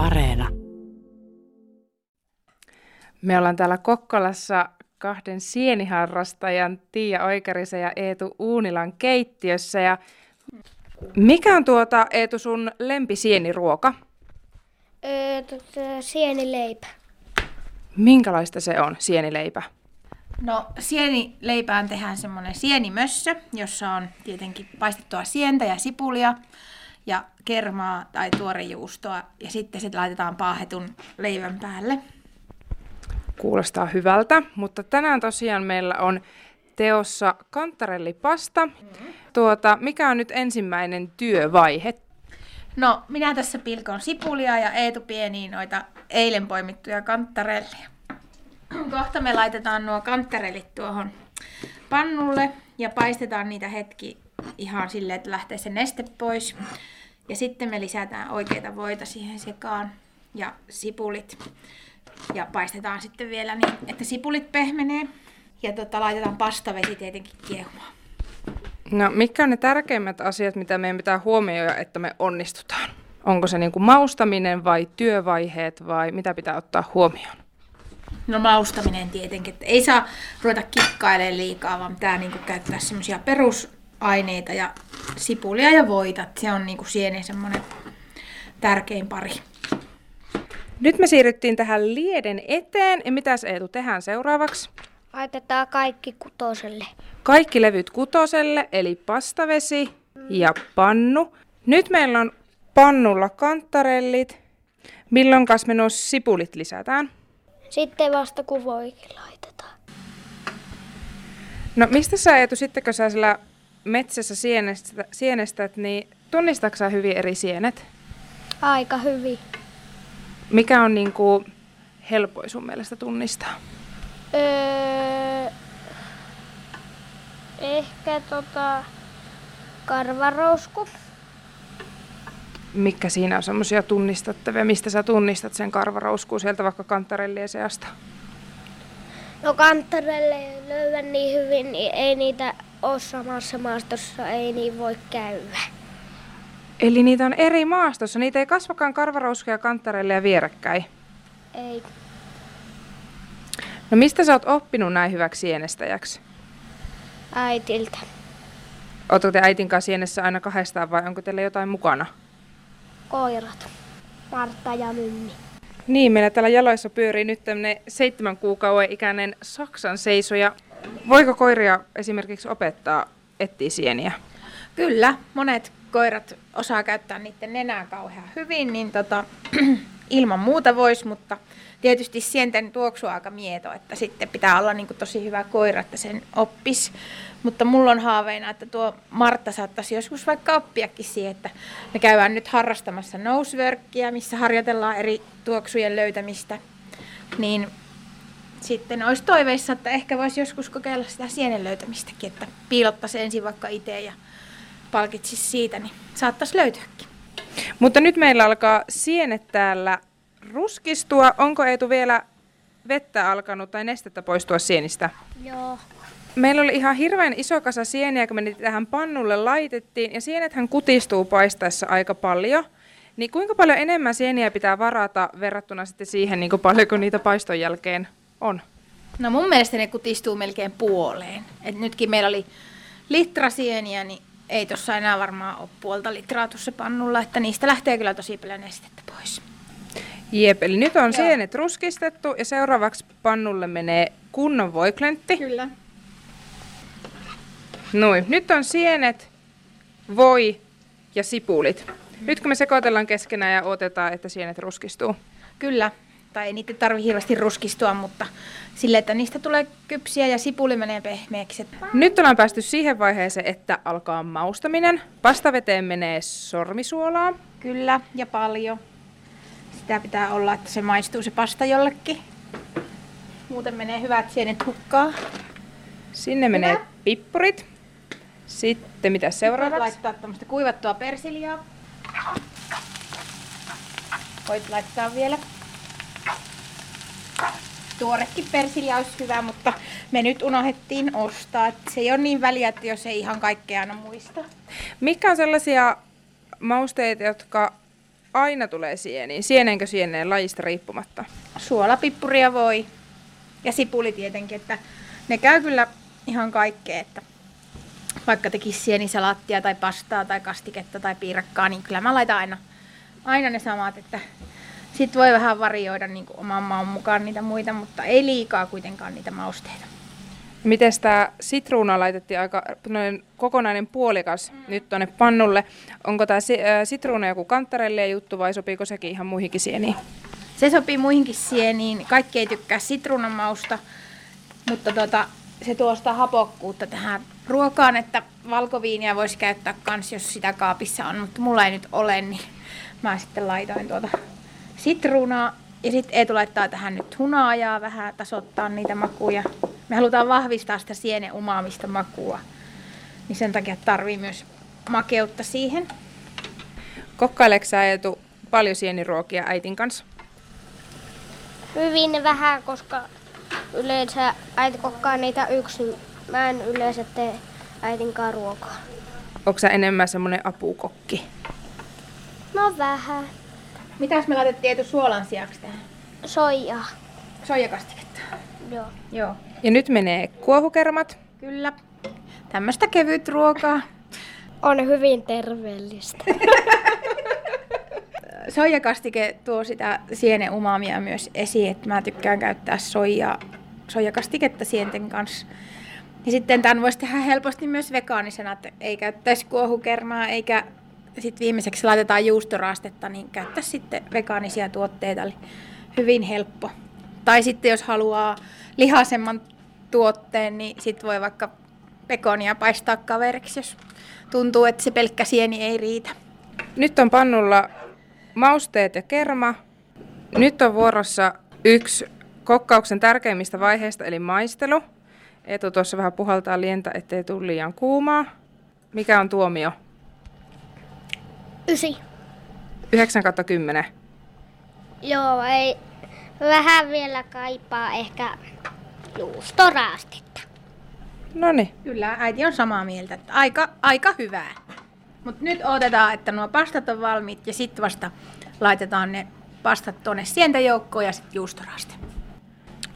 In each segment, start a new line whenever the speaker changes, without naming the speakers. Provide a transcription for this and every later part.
Areena.
Me ollaan täällä Kokkolassa kahden sieniharrastajan Tiia Oikarisen ja Eetu Uunilan keittiössä. Ja mikä on tuota Eetu sun lempisieniruoka?
Öö, sienileipä.
Minkälaista se on, sienileipä?
No sienileipään tehdään semmoinen sienimössö, jossa on tietenkin paistettua sientä ja sipulia ja kermaa tai tuorejuustoa ja sitten se laitetaan paahetun leivän päälle.
Kuulostaa hyvältä, mutta tänään tosiaan meillä on teossa kantarellipasta. Tuota, mikä on nyt ensimmäinen työvaihe?
No, minä tässä pilkon sipulia ja Eetu pieniä noita eilen poimittuja kantarellia. Kohta me laitetaan nuo kantarellit tuohon pannulle ja paistetaan niitä hetki ihan silleen, että lähtee se neste pois. Ja sitten me lisätään oikeita voita siihen sekaan ja sipulit. Ja paistetaan sitten vielä niin, että sipulit pehmenee. Ja tota, laitetaan pastavesi tietenkin kiehumaan.
No, mitkä on ne tärkeimmät asiat, mitä meidän pitää huomioida, että me onnistutaan? Onko se niin kuin maustaminen vai työvaiheet vai mitä pitää ottaa huomioon?
No maustaminen tietenkin, että ei saa ruveta kikkailemaan liikaa, vaan pitää niin kuin käyttää semmoisia perusaineita ja sipulia ja voita. Se on niin kuin sienen semmoinen tärkein pari.
Nyt me siirryttiin tähän lieden eteen. Ja mitäs Eetu tehdään seuraavaksi?
Laitetaan kaikki kutoselle.
Kaikki levyt kutoselle, eli pastavesi ja pannu. Nyt meillä on pannulla kantarellit. Milloin me nuo sipulit lisätään?
Sitten vasta kun voikin laitetaan.
No mistä sä Eetu, sitten kun sä siellä metsässä sienestä, sienestät, niin tunnistatko hyvin eri sienet?
Aika hyvin.
Mikä on niin kuin helpoin sun mielestä tunnistaa?
Öö, ehkä tota karvarousku.
Mikä siinä on semmoisia tunnistettavia? Mistä sä tunnistat sen karvarouskuun sieltä vaikka kantarellien seasta?
No kantarelle ei löydä niin hyvin, niin ei niitä ole samassa maastossa, ei niin voi käydä.
Eli niitä on eri maastossa. Niitä ei kasvakaan karvarouskuja kantarelleja vierekkäin.
Ei.
No mistä sä oot oppinut näin hyväksi sienestäjäksi?
Äitiltä.
Oletko te äitin kanssa sienessä aina kahdestaan vai onko teillä jotain mukana?
Koirat. Martta ja Mymmi.
Niin, meillä täällä jaloissa pyörii nyt tämmöinen seitsemän kuukauden ikäinen Saksan seisoja. Voiko koiria esimerkiksi opettaa etsiä sieniä?
Kyllä, monet koirat osaa käyttää niiden nenää kauhean hyvin, niin tota, ilman muuta voisi, mutta tietysti sienten tuoksu on aika mieto, että sitten pitää olla niin tosi hyvä koira, että sen oppis. Mutta mulla on haaveina, että tuo Martta saattaisi joskus vaikka oppiakin siihen, että me käydään nyt harrastamassa noseworkia, missä harjoitellaan eri tuoksujen löytämistä. Niin sitten olisi toiveissa, että ehkä voisi joskus kokeilla sitä sienen löytämistäkin, että piilottaisi ensin vaikka itse ja palkitsisi siitä, niin saattaisi löytyäkin.
Mutta nyt meillä alkaa sienet täällä ruskistua. Onko Eetu vielä vettä alkanut tai nestettä poistua sienistä?
Joo.
Meillä oli ihan hirveän iso kasa sieniä, kun me niitä tähän pannulle laitettiin. Ja sienethän kutistuu paistaessa aika paljon. Niin kuinka paljon enemmän sieniä pitää varata verrattuna sitten siihen, niin kuin paljon kuin niitä paiston jälkeen on?
No mun mielestä ne kutistuu melkein puoleen. Et nytkin meillä oli litra sieniä, niin ei tuossa enää varmaan ole puolta litraa tuossa pannulla, että niistä lähtee kyllä tosi paljon nestettä pois.
Jep, eli nyt on sienet ruskistettu ja seuraavaksi pannulle menee kunnon voiklentti.
Kyllä.
Noin, nyt on sienet, voi ja sipulit. Nyt kun me sekoitellaan keskenään ja otetaan, että sienet ruskistuu.
Kyllä, tai ei niitä tarvi hirveästi ruskistua, mutta sille, että niistä tulee kypsiä ja sipuli menee pehmeäksi.
Nyt ollaan päästy siihen vaiheeseen, että alkaa maustaminen. Pastaveteen menee sormisuolaa.
Kyllä, ja paljon. Sitä pitää olla, että se maistuu se pasta jollekin. Muuten menee hyvät sienet hukkaa.
Sinne Hyvä. menee pippurit. Sitten mitä seuraavaksi?
Voit laittaa tämmöistä kuivattua persiliaa. Voit laittaa vielä. Tuorekin persilja olisi hyvä, mutta me nyt unohdettiin ostaa. Että se ei ole niin väliä, että jos ei ihan kaikkea aina muista.
Mikä on sellaisia mausteita, jotka aina tulee sieniin? Sienenkö sieneen lajista riippumatta?
Suolapippuria voi ja sipuli tietenkin, että ne käy kyllä ihan kaikkea, että vaikka tekisi sienisalaattia tai pastaa tai kastiketta tai piirakkaa, niin kyllä mä laitan aina, aina ne samat, että sitten voi vähän varioida niin kuin oman maun mukaan niitä muita, mutta ei liikaa kuitenkaan niitä mausteita.
Miten tämä sitruuna laitettiin aika noin kokonainen puolikas mm. nyt tuonne pannulle. Onko tämä sitruuna joku kantarelle juttu vai sopiiko sekin ihan muihinkin sieniin?
Se sopii muihinkin sieniin. Kaikki ei tykkää sitruunan mausta, mutta tota, se tuo sitä hapokkuutta tähän ruokaan, että valkoviiniä voisi käyttää kans, jos sitä kaapissa on, mutta mulla ei nyt ole, niin mä sitten laitoin tuota sitruunaa. Ja sitten Eetu laittaa tähän nyt hunajaa vähän, tasoittaa niitä makuja. Me halutaan vahvistaa sitä sienen umaamista makua, niin sen takia tarvii myös makeutta siihen.
Kokkaileeko sä Eetu paljon sieniruokia äitin kanssa?
Hyvin vähän, koska yleensä äiti kokkaa niitä yksin. Mä en yleensä tee äitin kanssa ruokaa.
Onko sä enemmän semmonen apukokki?
No vähän.
Mitäs me laitettiin etu suolan sijaksi tähän?
Soijaa.
Soijakastiketta.
Joo.
Joo.
Ja nyt menee kuohukermat.
Kyllä. Tämmöistä kevyt ruokaa.
On hyvin terveellistä.
Soijakastike tuo sitä sienen umamia myös esiin, että mä tykkään käyttää soija, soijakastiketta sienten kanssa. Ja sitten tämän voisi tehdä helposti myös vegaanisena, että ei käyttäisi kuohukermaa eikä sitten viimeiseksi laitetaan juustoraastetta, niin käyttää sitten vegaanisia tuotteita, eli hyvin helppo. Tai sitten jos haluaa lihasemman tuotteen, niin sitten voi vaikka pekonia paistaa kaveriksi, jos tuntuu, että se pelkkä sieni ei riitä.
Nyt on pannulla mausteet ja kerma. Nyt on vuorossa yksi kokkauksen tärkeimmistä vaiheista, eli maistelu. Etu tuossa vähän puhaltaa lientä, ettei tule liian kuumaa. Mikä on tuomio?
Ysi.
9 10.
Joo, ei. Vähän vielä kaipaa ehkä juustoraastetta.
No niin.
Kyllä, äiti on samaa mieltä. Että aika, aika hyvää. Mutta nyt odotetaan, että nuo pastat on valmiit ja sitten vasta laitetaan ne pastat tuonne sientäjoukkoon ja sitten juustoraste.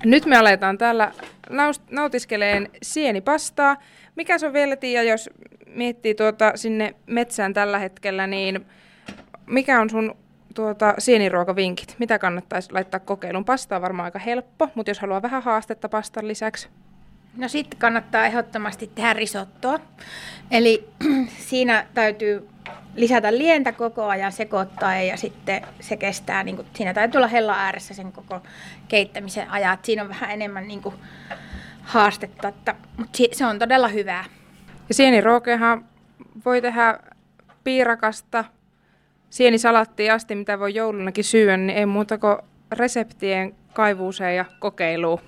Nyt me aletaan täällä nautiskeleen sienipastaa. Mikä se on vielä, Tiia, jos miettii tuota sinne metsään tällä hetkellä, niin mikä on sun tuota, sieniruokavinkit? Mitä kannattaisi laittaa kokeiluun? Pasta on varmaan aika helppo, mutta jos haluaa vähän haastetta pastan lisäksi.
No sitten kannattaa ehdottomasti tehdä risottoa. Eli siinä täytyy lisätä lientä koko ajan, sekoittaa ja sitten se kestää, niin kuin, siinä täytyy olla hella ääressä sen koko keittämisen ajat. Siinä on vähän enemmän niin kuin, haastetta, että, mutta se on todella hyvää.
Ja sieniruokeahan voi tehdä piirakasta, sienisalattia asti, mitä voi joulunakin syödä, niin ei muuta kuin reseptien kaivuuseen ja kokeiluun.